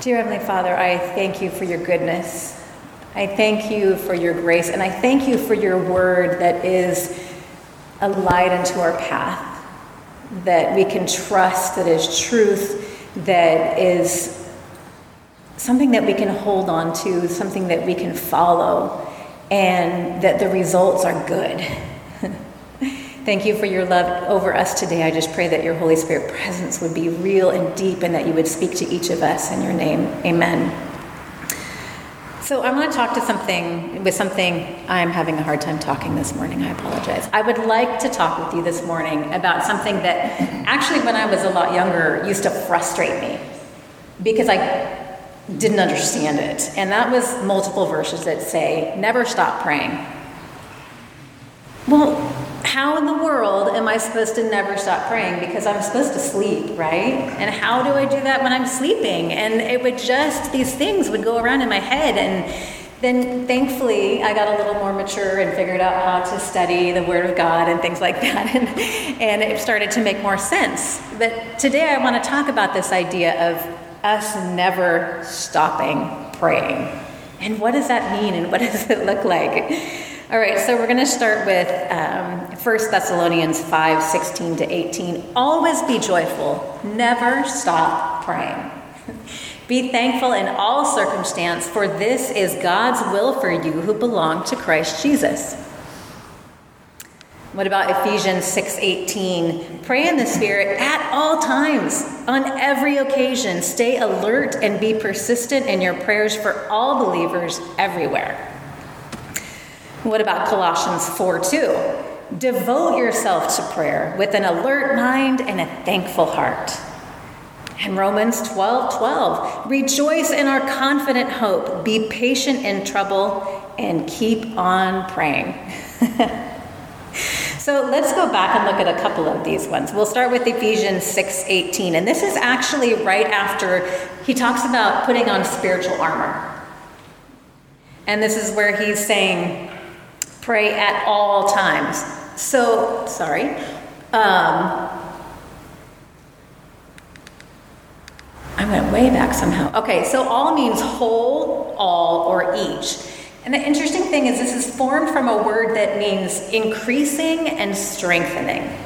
Dear Heavenly Father, I thank you for your goodness. I thank you for your grace, and I thank you for your word that is a light unto our path, that we can trust, that is truth, that is something that we can hold on to, something that we can follow, and that the results are good. Thank you for your love over us today. I just pray that your Holy Spirit presence would be real and deep and that you would speak to each of us in your name. Amen. So I want to talk to something with something I'm having a hard time talking this morning. I apologize. I would like to talk with you this morning about something that actually when I was a lot younger used to frustrate me because I didn't understand it. And that was multiple verses that say, never stop praying. Well, how in the world am I supposed to never stop praying? Because I'm supposed to sleep, right? And how do I do that when I'm sleeping? And it would just, these things would go around in my head. And then thankfully, I got a little more mature and figured out how to study the Word of God and things like that. And, and it started to make more sense. But today, I want to talk about this idea of us never stopping praying. And what does that mean? And what does it look like? All right, so we're going to start with um, 1 Thessalonians 5 16 to 18. Always be joyful, never stop praying. be thankful in all circumstance, for this is God's will for you who belong to Christ Jesus. What about Ephesians 6:18? Pray in the spirit at all times, on every occasion. Stay alert and be persistent in your prayers for all believers everywhere. What about Colossians 4 2? Devote yourself to prayer with an alert mind and a thankful heart. And Romans 12 12. Rejoice in our confident hope, be patient in trouble, and keep on praying. so let's go back and look at a couple of these ones. We'll start with Ephesians 6 18. And this is actually right after he talks about putting on spiritual armor. And this is where he's saying, Pray at all times. So, sorry. Um, I went way back somehow. Okay, so all means whole, all, or each. And the interesting thing is, this is formed from a word that means increasing and strengthening.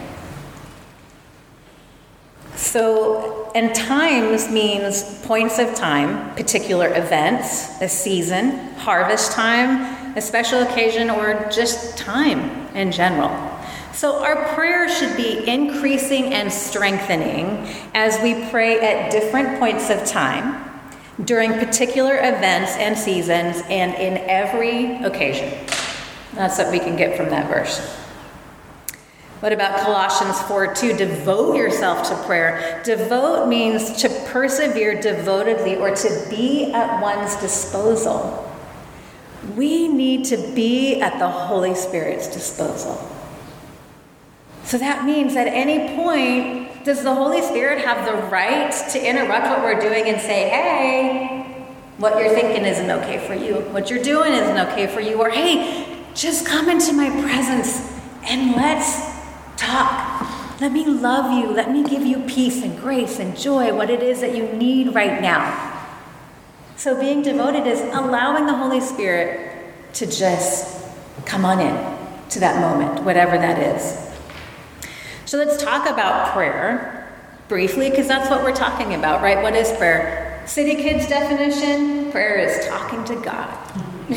So, and times means points of time, particular events, a season, harvest time, a special occasion, or just time in general. So, our prayer should be increasing and strengthening as we pray at different points of time, during particular events and seasons, and in every occasion. That's what we can get from that verse. What about Colossians 4 2? Devote yourself to prayer. Devote means to persevere devotedly or to be at one's disposal. We need to be at the Holy Spirit's disposal. So that means at any point, does the Holy Spirit have the right to interrupt what we're doing and say, hey, what you're thinking isn't okay for you, what you're doing isn't okay for you, or hey, just come into my presence and let's talk. Let me love you. Let me give you peace and grace and joy, what it is that you need right now. So, being devoted is allowing the Holy Spirit to just come on in to that moment, whatever that is. So, let's talk about prayer briefly, because that's what we're talking about, right? What is prayer? City Kids definition prayer is talking to God.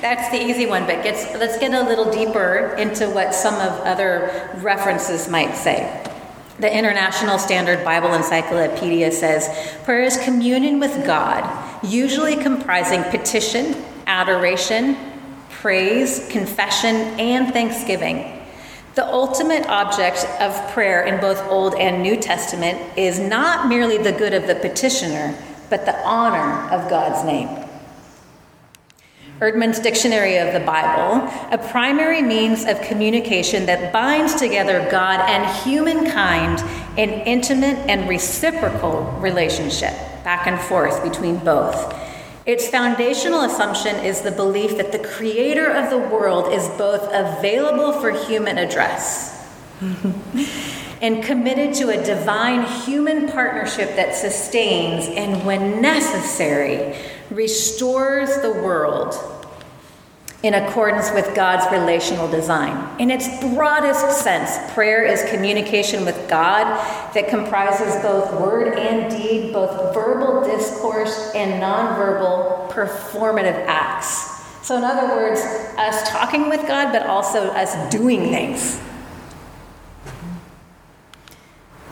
That's the easy one, but gets, let's get a little deeper into what some of other references might say. The International Standard Bible Encyclopedia says prayer is communion with God, usually comprising petition, adoration, praise, confession, and thanksgiving. The ultimate object of prayer in both Old and New Testament is not merely the good of the petitioner, but the honor of God's name. Eerdmans Dictionary of the Bible, a primary means of communication that binds together God and humankind in intimate and reciprocal relationship, back and forth between both. Its foundational assumption is the belief that the creator of the world is both available for human address and committed to a divine human partnership that sustains and, when necessary, restores the world in accordance with God's relational design. In its broadest sense, prayer is communication with God that comprises both word and deed, both verbal discourse and nonverbal performative acts. So, in other words, us talking with God, but also us doing things.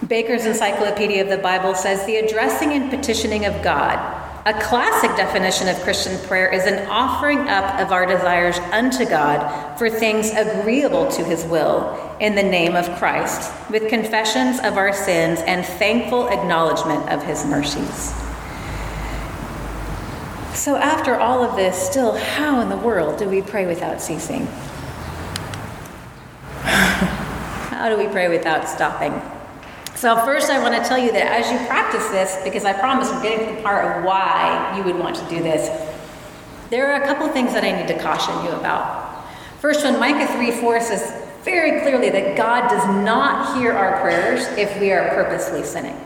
Baker's Encyclopedia of the Bible says the addressing and petitioning of God a classic definition of Christian prayer is an offering up of our desires unto God for things agreeable to his will in the name of Christ, with confessions of our sins and thankful acknowledgement of his mercies. So, after all of this, still, how in the world do we pray without ceasing? how do we pray without stopping? So, first, I want to tell you that as you practice this, because I promise we're getting to the part of why you would want to do this, there are a couple things that I need to caution you about. First one, Micah 3 4 says very clearly that God does not hear our prayers if we are purposely sinning.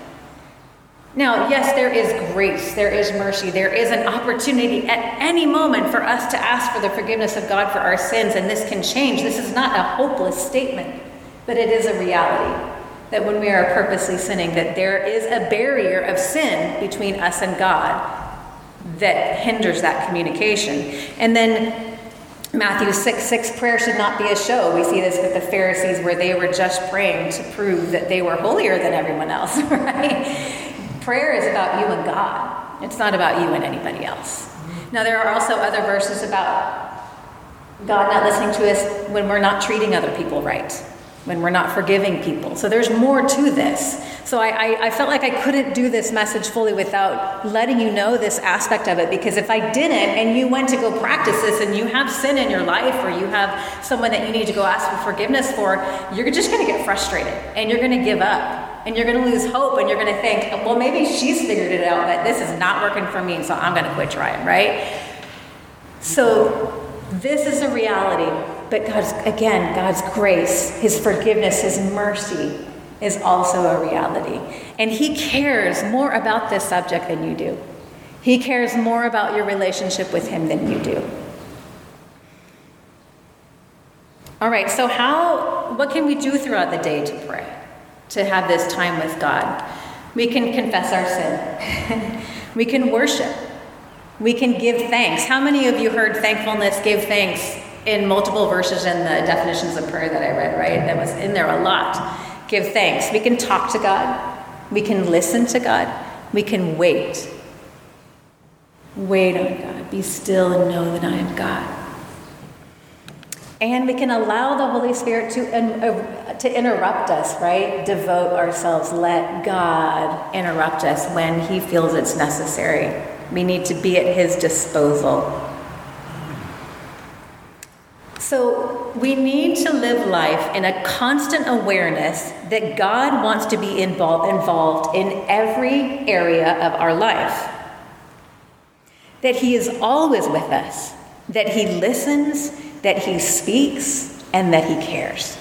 Now, yes, there is grace, there is mercy, there is an opportunity at any moment for us to ask for the forgiveness of God for our sins, and this can change. This is not a hopeless statement, but it is a reality that when we are purposely sinning, that there is a barrier of sin between us and God that hinders that communication. And then Matthew 6 6 prayer should not be a show. We see this with the Pharisees where they were just praying to prove that they were holier than everyone else, right? Prayer is about you and God, it's not about you and anybody else. Now, there are also other verses about God not listening to us when we're not treating other people right when we're not forgiving people. So there's more to this. So I, I, I, felt like I couldn't do this message fully without letting you know this aspect of it because if I didn't and you went to go practice this and you have sin in your life or you have someone that you need to go ask for forgiveness for, you're just going to get frustrated and you're going to give up and you're going to lose hope and you're going to think, well, maybe she's figured it out, but this is not working for me, so I'm going to quit trying, right? So this is a reality but God's, again, God's grace, His forgiveness, His mercy is also a reality. And He cares more about this subject than you do. He cares more about your relationship with Him than you do. All right, so how, what can we do throughout the day to pray, to have this time with God? We can confess our sin, we can worship, we can give thanks. How many of you heard thankfulness, give thanks in multiple verses in the definitions of prayer that I read, right? That was in there a lot. Give thanks. We can talk to God, we can listen to God, we can wait. Wait on God. Be still and know that I am God. And we can allow the Holy Spirit to, uh, to interrupt us, right? Devote ourselves. Let God interrupt us when He feels it's necessary. We need to be at His disposal. So we need to live life in a constant awareness that God wants to be involved, involved in every area of our life. That He is always with us, that He listens, that He speaks, and that He cares.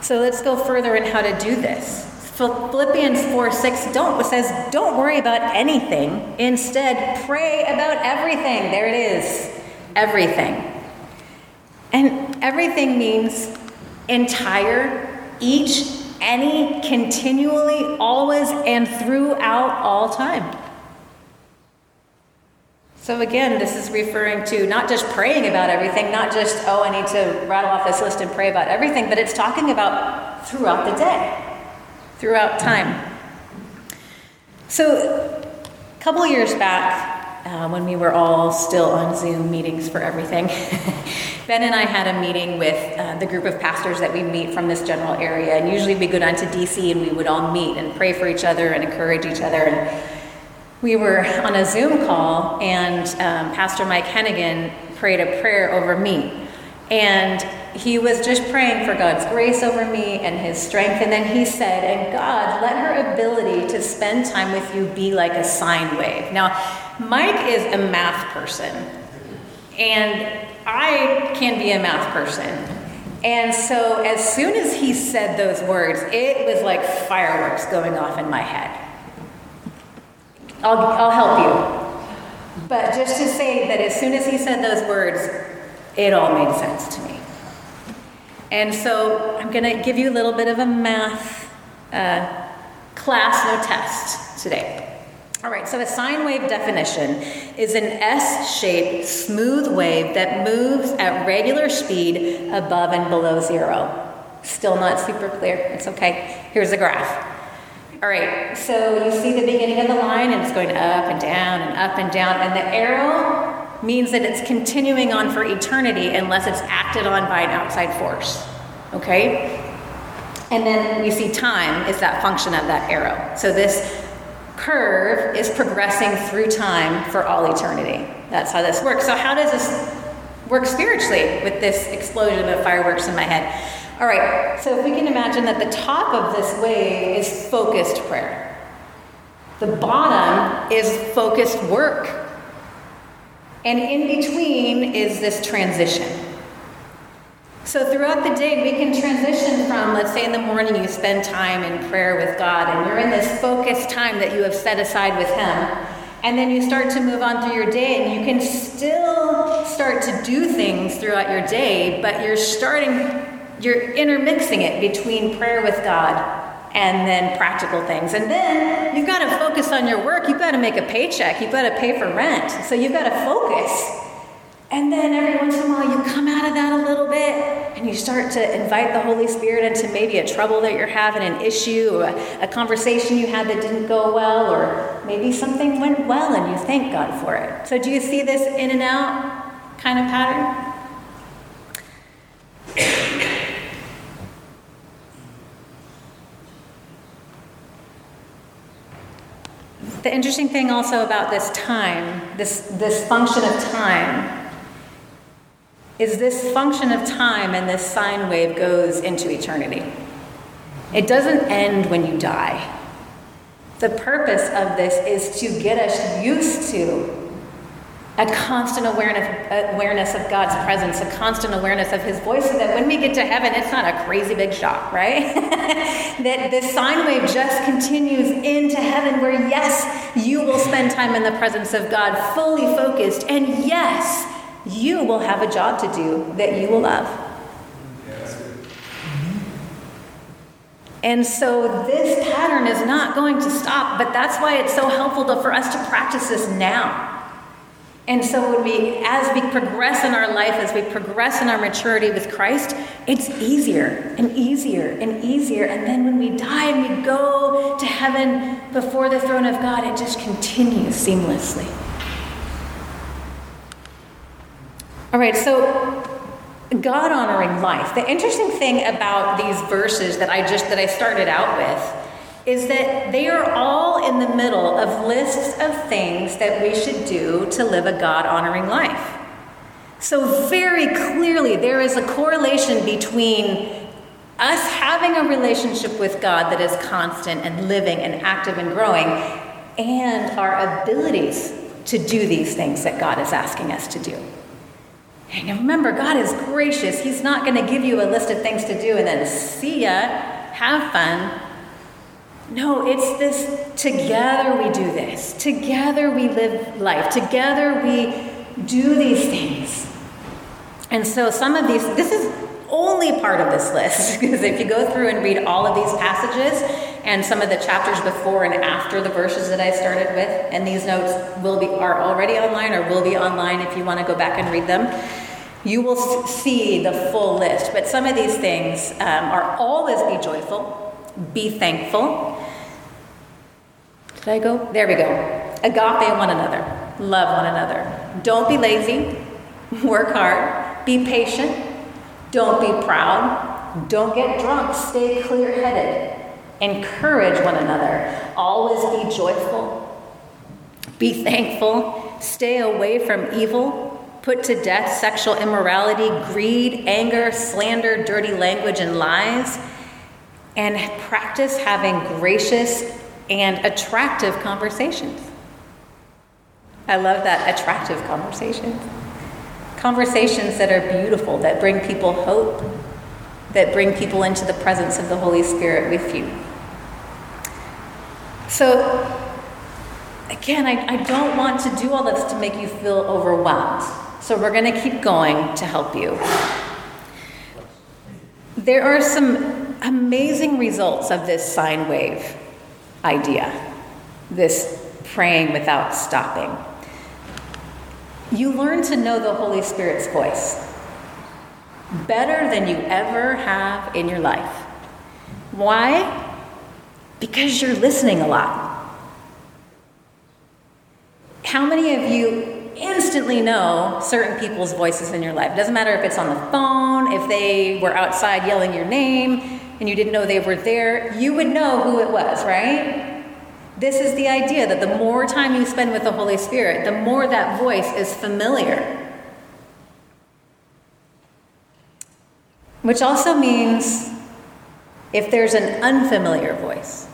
So let's go further in how to do this. Philippians 4 6 don't, says, Don't worry about anything. Instead, pray about everything. There it is. Everything. And everything means entire, each, any, continually, always, and throughout all time. So, again, this is referring to not just praying about everything, not just, oh, I need to rattle off this list and pray about everything, but it's talking about throughout the day, throughout time. So, a couple years back, uh, when we were all still on Zoom meetings for everything. ben and I had a meeting with uh, the group of pastors that we meet from this general area, and usually we go down to DC and we would all meet and pray for each other and encourage each other. And we were on a Zoom call, and um, Pastor Mike Hennigan prayed a prayer over me. And he was just praying for God's grace over me and his strength. And then he said, And God, let her ability to spend time with you be like a sine wave. Now, Mike is a math person, and I can be a math person. And so, as soon as he said those words, it was like fireworks going off in my head. I'll, I'll help you. But just to say that as soon as he said those words, it all made sense to me. And so, I'm going to give you a little bit of a math uh, class, no test today. All right, so a sine wave definition is an S shaped smooth wave that moves at regular speed above and below zero. Still not super clear. It's okay. Here's a graph. All right, so you see the beginning of the line, and it's going up and down and up and down, and the arrow means that it's continuing on for eternity unless it's acted on by an outside force. Okay? And then we see time is that function of that arrow. So this curve is progressing through time for all eternity. That's how this works. So, how does this work spiritually with this explosion of fireworks in my head? All right, so if we can imagine that the top of this wave is focused prayer, the bottom is focused work, and in between is this transition. So throughout the day, we can transition from, let's say in the morning, you spend time in prayer with God and you're in this focused time that you have set aside with Him. And then you start to move on through your day and you can still start to do things throughout your day, but you're starting, you're intermixing it between prayer with God and then practical things. And then you've got to focus on your work. You've got to make a paycheck. You've got to pay for rent. So you've got to focus. And then every once in a while, you come out of that a little bit and you start to invite the Holy Spirit into maybe a trouble that you're having, an issue, a, a conversation you had that didn't go well, or maybe something went well and you thank God for it. So, do you see this in and out kind of pattern? The interesting thing also about this time, this, this function of time, is this function of time and this sine wave goes into eternity. It doesn't end when you die. The purpose of this is to get us used to a constant awareness, awareness of God's presence, a constant awareness of His voice, so that when we get to heaven, it's not a crazy big shock, right? that this sine wave just continues into heaven, where yes, you will spend time in the presence of God fully focused, and yes, you will have a job to do that you will love. And so this pattern is not going to stop, but that's why it's so helpful to, for us to practice this now. And so when we as we progress in our life, as we progress in our maturity with Christ, it's easier and easier and easier. And then when we die and we go to heaven before the throne of God, it just continues seamlessly. All right, so God honoring life. The interesting thing about these verses that I just that I started out with is that they are all in the middle of lists of things that we should do to live a God honoring life. So, very clearly, there is a correlation between us having a relationship with God that is constant and living and active and growing, and our abilities to do these things that God is asking us to do. And remember, God is gracious. He's not going to give you a list of things to do and then see ya, have fun. No, it's this together we do this. Together we live life. Together we do these things. And so some of these, this is only part of this list because if you go through and read all of these passages and some of the chapters before and after the verses that I started with, and these notes will be are already online or will be online if you want to go back and read them you will see the full list. But some of these things um, are always be joyful, be thankful. Did I go? There we go. Agape one another, love one another. Don't be lazy, work hard, be patient, don't be proud, don't get drunk, stay clear headed, encourage one another, always be joyful, be thankful, stay away from evil. Put to death sexual immorality, greed, anger, slander, dirty language, and lies, and practice having gracious and attractive conversations. I love that attractive conversations. Conversations that are beautiful, that bring people hope, that bring people into the presence of the Holy Spirit with you. So, again, I, I don't want to do all this to make you feel overwhelmed. So, we're going to keep going to help you. There are some amazing results of this sine wave idea, this praying without stopping. You learn to know the Holy Spirit's voice better than you ever have in your life. Why? Because you're listening a lot. How many of you instantly know certain people's voices in your life? Doesn't matter if it's on the phone, if they were outside yelling your name and you didn't know they were there, you would know who it was, right? This is the idea that the more time you spend with the Holy Spirit, the more that voice is familiar. Which also means if there's an unfamiliar voice,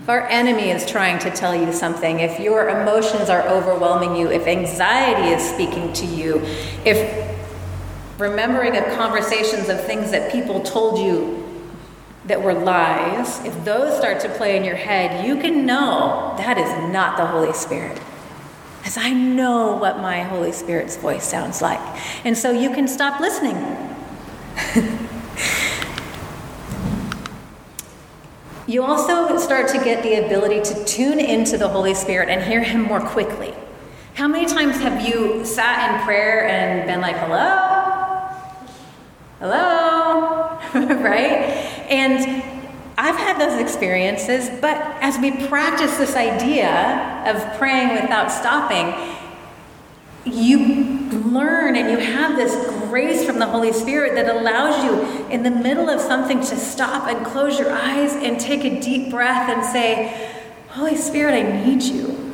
if our enemy is trying to tell you something, if your emotions are overwhelming you, if anxiety is speaking to you, if remembering of conversations of things that people told you that were lies, if those start to play in your head, you can know that is not the Holy Spirit. As I know what my Holy Spirit's voice sounds like. And so you can stop listening. you also start to get the ability to tune into the Holy Spirit and hear Him more quickly. How many times have you sat in prayer and been like, hello? Hello? right? And I've had those experiences, but as we practice this idea of praying without stopping, you learn and you have this grace from the Holy Spirit that allows you in the middle of something to stop and close your eyes and take a deep breath and say, Holy Spirit, I need you.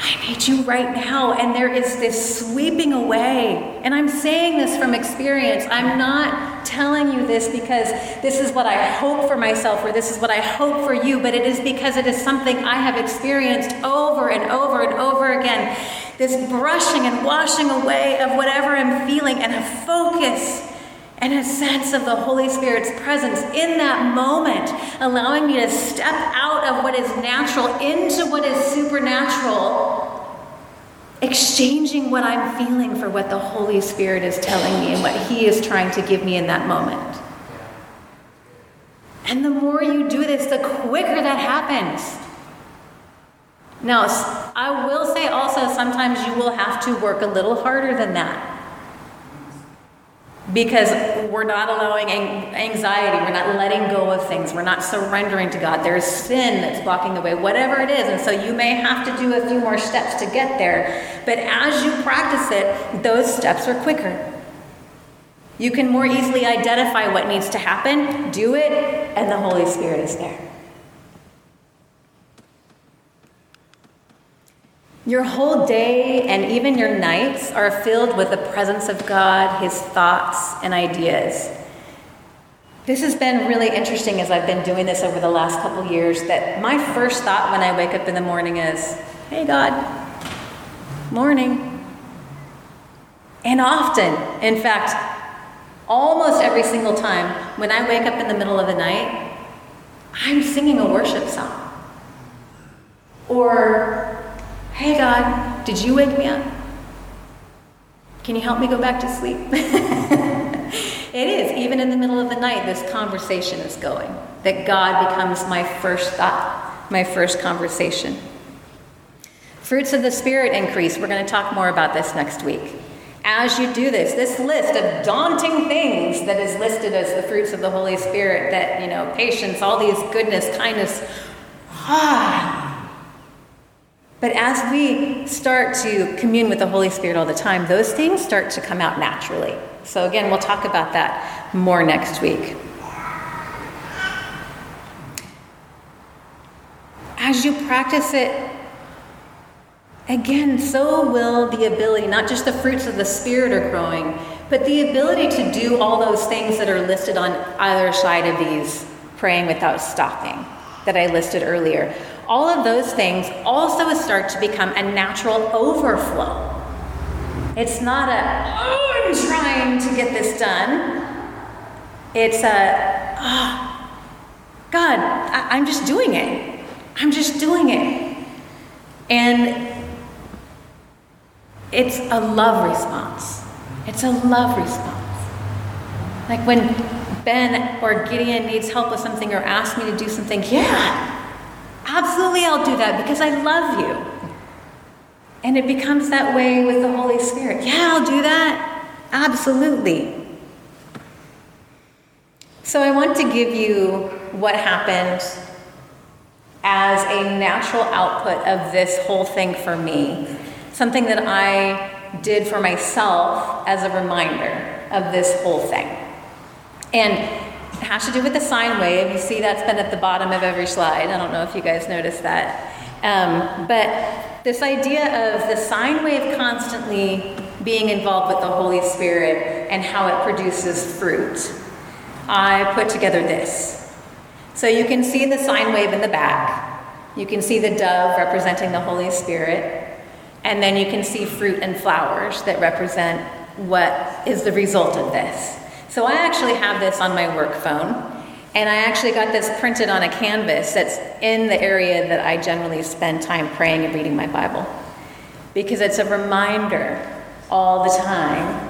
I need you right now. And there is this sweeping away. And I'm saying this from experience. I'm not telling you this because this is what I hope for myself or this is what I hope for you, but it is because it is something I have experienced over and over and over again. This brushing and washing away of whatever I'm feeling and a focus and a sense of the Holy Spirit's presence in that moment, allowing me to step out of what is natural into what is supernatural, exchanging what I'm feeling for what the Holy Spirit is telling me and what He is trying to give me in that moment. And the more you do this, the quicker that happens. Now, I will say also, sometimes you will have to work a little harder than that because we're not allowing anxiety, we're not letting go of things, we're not surrendering to God. There's sin that's blocking the way, whatever it is. And so you may have to do a few more steps to get there. But as you practice it, those steps are quicker. You can more easily identify what needs to happen, do it, and the Holy Spirit is there. Your whole day and even your nights are filled with the presence of God, His thoughts and ideas. This has been really interesting as I've been doing this over the last couple years. That my first thought when I wake up in the morning is, Hey, God, morning. And often, in fact, almost every single time, when I wake up in the middle of the night, I'm singing a worship song. Or Hey, God, did you wake me up? Can you help me go back to sleep? it is, even in the middle of the night, this conversation is going. That God becomes my first thought, my first conversation. Fruits of the Spirit increase. We're going to talk more about this next week. As you do this, this list of daunting things that is listed as the fruits of the Holy Spirit, that, you know, patience, all these goodness, kindness, ah, but as we start to commune with the Holy Spirit all the time, those things start to come out naturally. So, again, we'll talk about that more next week. As you practice it, again, so will the ability, not just the fruits of the Spirit are growing, but the ability to do all those things that are listed on either side of these praying without stopping that I listed earlier all of those things also start to become a natural overflow. It's not a, oh, I'm trying to get this done. It's a, oh, God, I, I'm just doing it. I'm just doing it. And it's a love response. It's a love response. Like when Ben or Gideon needs help with something or asks me to do something, yeah, absolutely I'll do that because I love you. And it becomes that way with the Holy Spirit. Yeah, I'll do that. Absolutely. So I want to give you what happened as a natural output of this whole thing for me. Something that I did for myself as a reminder of this whole thing. And it has to do with the sine wave. You see that's been at the bottom of every slide. I don't know if you guys noticed that. Um, but this idea of the sine wave constantly being involved with the Holy Spirit and how it produces fruit, I put together this. So you can see the sine wave in the back. You can see the dove representing the Holy Spirit. And then you can see fruit and flowers that represent what is the result of this. So I actually have this on my work phone, and I actually got this printed on a canvas that's in the area that I generally spend time praying and reading my Bible. Because it's a reminder all the time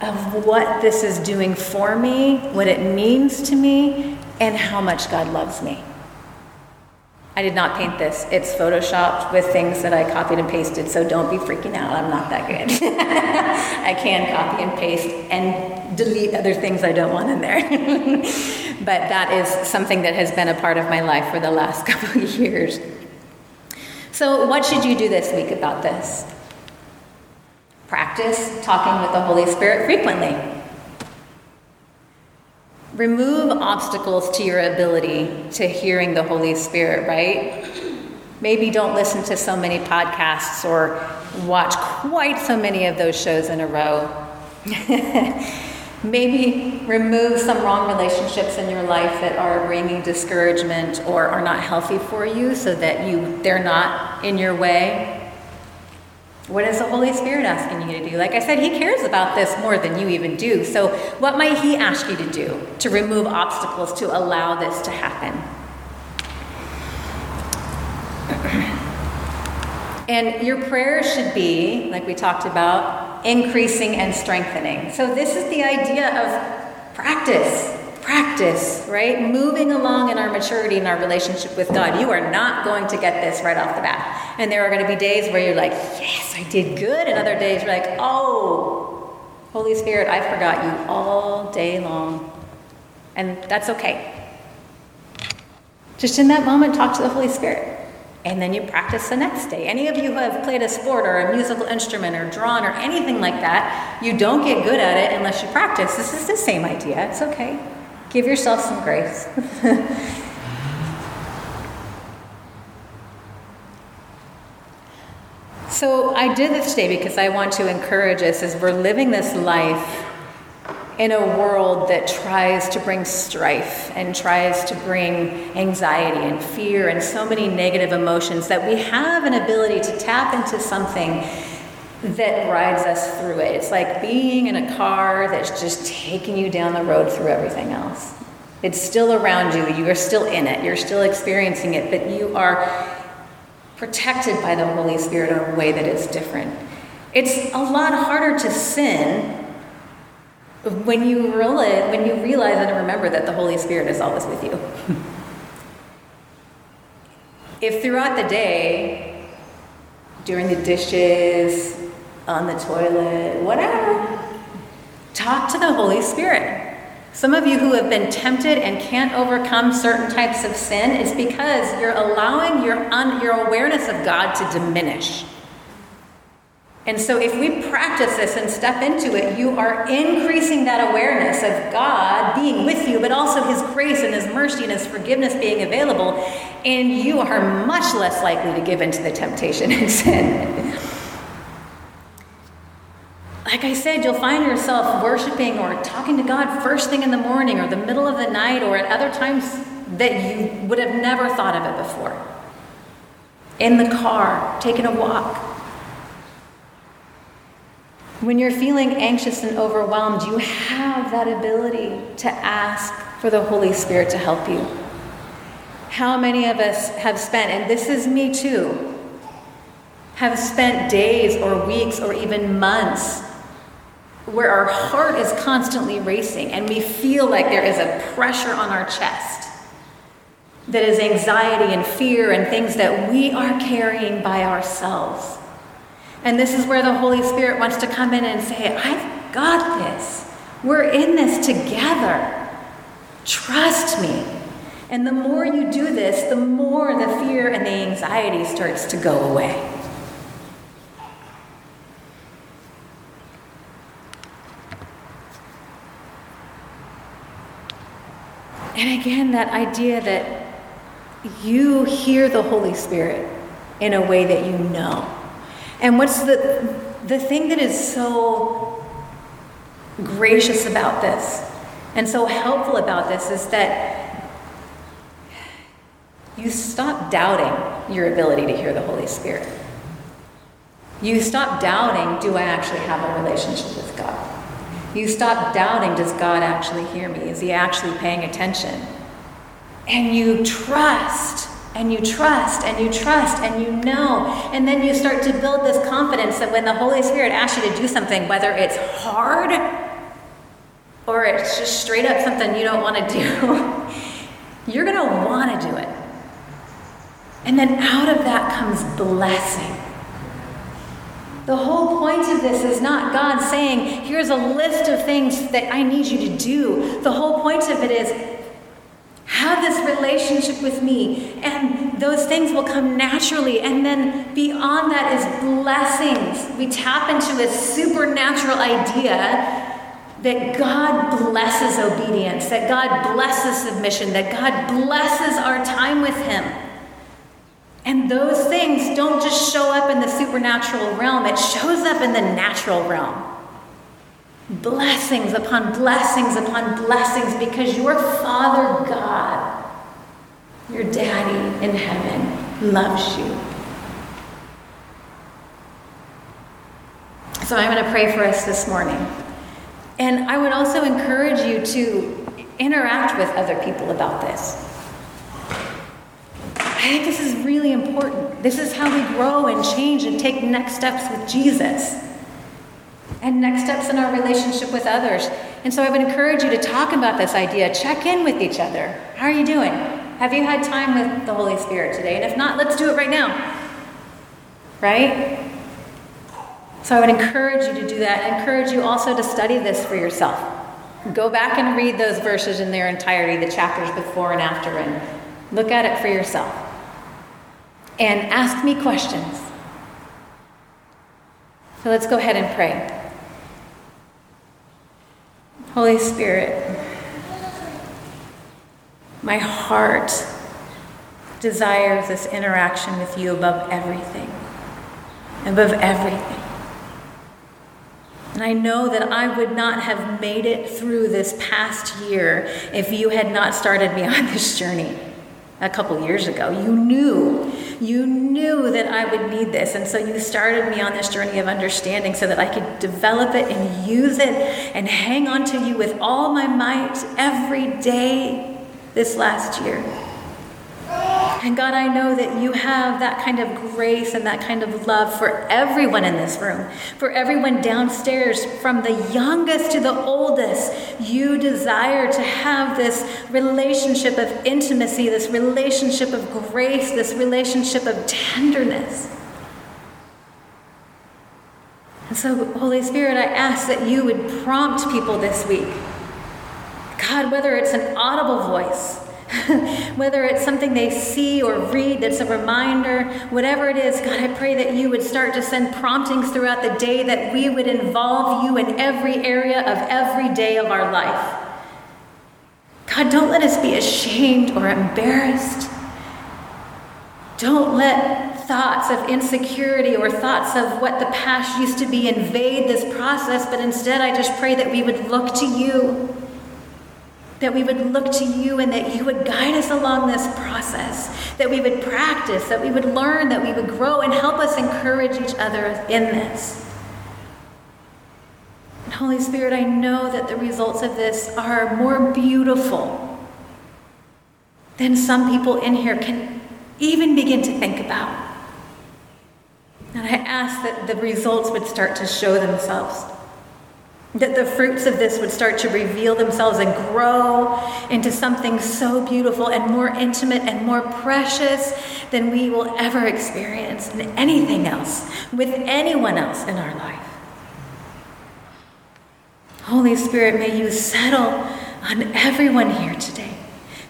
of what this is doing for me, what it means to me, and how much God loves me. I did not paint this. It's photoshopped with things that I copied and pasted, so don't be freaking out. I'm not that good. I can copy and paste and delete other things I don't want in there. but that is something that has been a part of my life for the last couple of years. So, what should you do this week about this? Practice talking with the Holy Spirit frequently. Remove obstacles to your ability to hearing the Holy Spirit, right? Maybe don't listen to so many podcasts or watch quite so many of those shows in a row. Maybe remove some wrong relationships in your life that are bringing discouragement or are not healthy for you so that you they're not in your way. What is the Holy Spirit asking you to do? Like I said, He cares about this more than you even do. So, what might He ask you to do to remove obstacles to allow this to happen? And your prayer should be, like we talked about, increasing and strengthening. So, this is the idea of practice practice, right? Moving along in our maturity in our relationship with God. You are not going to get this right off the bat. And there are going to be days where you're like, yes, I did good. And other days you're like, oh, Holy Spirit, I forgot you all day long. And that's okay. Just in that moment, talk to the Holy Spirit. And then you practice the next day. Any of you who have played a sport or a musical instrument or drawn or anything like that, you don't get good at it unless you practice. This is the same idea. It's okay. Give yourself some grace. so, I did this today because I want to encourage us as we're living this life in a world that tries to bring strife and tries to bring anxiety and fear and so many negative emotions that we have an ability to tap into something that rides us through it. It's like being in a car that's just taking you down the road through everything else. It's still around you, you are still in it, you're still experiencing it, but you are protected by the Holy Spirit in a way that is different. It's a lot harder to sin when you realize, when you realize and remember that the Holy Spirit is always with you. if throughout the day, during the dishes, on the toilet, whatever. Talk to the Holy Spirit. Some of you who have been tempted and can't overcome certain types of sin is because you're allowing your, un, your awareness of God to diminish. And so, if we practice this and step into it, you are increasing that awareness of God being with you, but also His grace and His mercy and His forgiveness being available, and you are much less likely to give into the temptation and sin like I said, you'll find yourself worshiping or talking to God first thing in the morning or the middle of the night or at other times that you would have never thought of it before. In the car, taking a walk. When you're feeling anxious and overwhelmed, you have that ability to ask for the Holy Spirit to help you. How many of us have spent, and this is me too, have spent days or weeks or even months where our heart is constantly racing and we feel like there is a pressure on our chest that is anxiety and fear and things that we are carrying by ourselves. And this is where the Holy Spirit wants to come in and say, I've got this. We're in this together. Trust me. And the more you do this, the more the fear and the anxiety starts to go away. And again, that idea that you hear the Holy Spirit in a way that you know. And what's the, the thing that is so gracious about this and so helpful about this is that you stop doubting your ability to hear the Holy Spirit. You stop doubting, do I actually have a relationship with God? You stop doubting, does God actually hear me? Is he actually paying attention? And you trust, and you trust, and you trust, and you know. And then you start to build this confidence that when the Holy Spirit asks you to do something, whether it's hard or it's just straight up something you don't want to do, you're going to want to do it. And then out of that comes blessing. The whole point of this is not God saying, here's a list of things that I need you to do. The whole point of it is, have this relationship with me, and those things will come naturally. And then beyond that is blessings. We tap into a supernatural idea that God blesses obedience, that God blesses submission, that God blesses our time with Him. And those things don't just show up in the supernatural realm, it shows up in the natural realm. Blessings upon blessings upon blessings because your Father God, your daddy in heaven, loves you. So I'm going to pray for us this morning. And I would also encourage you to interact with other people about this. I think this is really important. This is how we grow and change and take next steps with Jesus and next steps in our relationship with others. And so I would encourage you to talk about this idea. Check in with each other. How are you doing? Have you had time with the Holy Spirit today? And if not, let's do it right now. Right? So I would encourage you to do that. I encourage you also to study this for yourself. Go back and read those verses in their entirety, the chapters before and after, and look at it for yourself and ask me questions. So let's go ahead and pray. Holy Spirit, my heart desires this interaction with you above everything, above everything. And I know that I would not have made it through this past year if you had not started me on this journey a couple years ago. You knew, you knew that I would need this. And so you started me on this journey of understanding so that I could develop it and use it and hang on to you with all my might every day this last year. And God, I know that you have that kind of grace and that kind of love for everyone in this room, for everyone downstairs, from the youngest to the oldest. You desire to have this relationship of intimacy, this relationship of grace, this relationship of tenderness. And so, Holy Spirit, I ask that you would prompt people this week. God, whether it's an audible voice, Whether it's something they see or read that's a reminder, whatever it is, God, I pray that you would start to send promptings throughout the day, that we would involve you in every area of every day of our life. God, don't let us be ashamed or embarrassed. Don't let thoughts of insecurity or thoughts of what the past used to be invade this process, but instead I just pray that we would look to you that we would look to you and that you would guide us along this process, that we would practice, that we would learn, that we would grow, and help us encourage each other in this. Holy Spirit, I know that the results of this are more beautiful than some people in here can even begin to think about. And I ask that the results would start to show themselves, that the fruits of this would start to reveal themselves and grow into something so beautiful and more intimate and more precious than we will ever experience in anything else, with anyone else in our life. Holy Spirit, may you settle on everyone here today.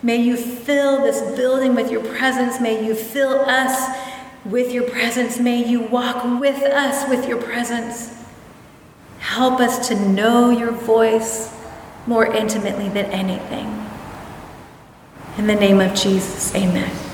May you fill this building with your presence. May you fill us with your presence. May you walk with us with your presence. Help us to know your voice more intimately than anything. In the name of Jesus, amen.